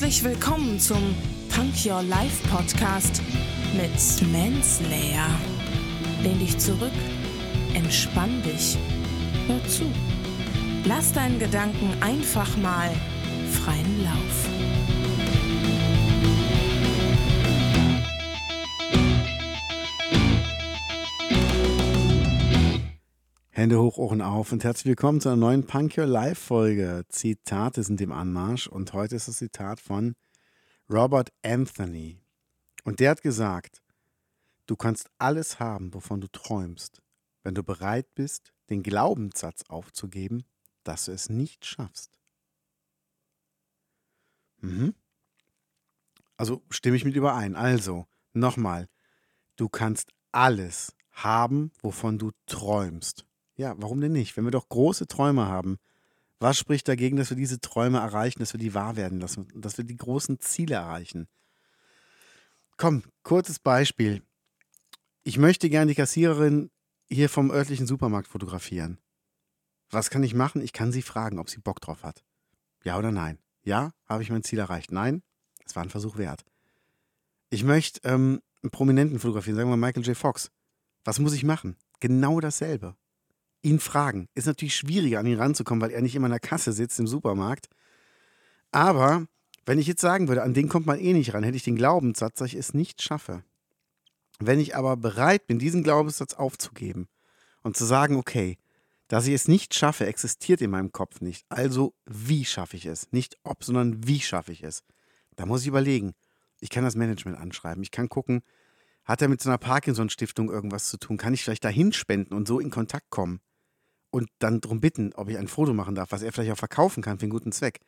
Herzlich willkommen zum Punk Your Life Podcast mit Manslayer. Lehn dich zurück, entspann dich, hör zu. Lass deinen Gedanken einfach mal freien Lauf. Hände hoch, Ohren auf und herzlich willkommen zu einer neuen Punk Your Life Folge. Zitate sind im Anmarsch und heute ist das Zitat von Robert Anthony. Und der hat gesagt, du kannst alles haben, wovon du träumst, wenn du bereit bist, den Glaubenssatz aufzugeben, dass du es nicht schaffst. Mhm. Also stimme ich mit überein. Also, nochmal, du kannst alles haben, wovon du träumst. Ja, warum denn nicht? Wenn wir doch große Träume haben, was spricht dagegen, dass wir diese Träume erreichen, dass wir die wahr werden lassen, dass wir die großen Ziele erreichen? Komm, kurzes Beispiel. Ich möchte gerne die Kassiererin hier vom örtlichen Supermarkt fotografieren. Was kann ich machen? Ich kann sie fragen, ob sie Bock drauf hat. Ja oder nein? Ja, habe ich mein Ziel erreicht? Nein, es war ein Versuch wert. Ich möchte ähm, einen Prominenten fotografieren, sagen wir Michael J. Fox. Was muss ich machen? Genau dasselbe ihn fragen. Ist natürlich schwieriger, an ihn ranzukommen, weil er nicht immer in der Kasse sitzt im Supermarkt. Aber wenn ich jetzt sagen würde, an den kommt man eh nicht ran, hätte ich den Glaubenssatz, dass ich es nicht schaffe. Wenn ich aber bereit bin, diesen Glaubenssatz aufzugeben und zu sagen, okay, dass ich es nicht schaffe, existiert in meinem Kopf nicht. Also, wie schaffe ich es? Nicht ob, sondern wie schaffe ich es? Da muss ich überlegen. Ich kann das Management anschreiben. Ich kann gucken, hat er mit so einer Parkinson-Stiftung irgendwas zu tun? Kann ich vielleicht dahin spenden und so in Kontakt kommen? Und dann darum bitten, ob ich ein Foto machen darf, was er vielleicht auch verkaufen kann für einen guten Zweck.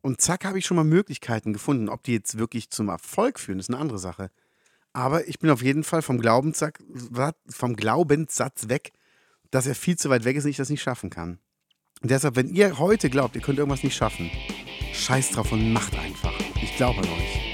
Und zack, habe ich schon mal Möglichkeiten gefunden. Ob die jetzt wirklich zum Erfolg führen, ist eine andere Sache. Aber ich bin auf jeden Fall vom Glaubenssatz, vom Glaubenssatz weg, dass er viel zu weit weg ist und ich das nicht schaffen kann. Und deshalb, wenn ihr heute glaubt, ihr könnt irgendwas nicht schaffen, scheißt drauf und macht einfach. Ich glaube an euch.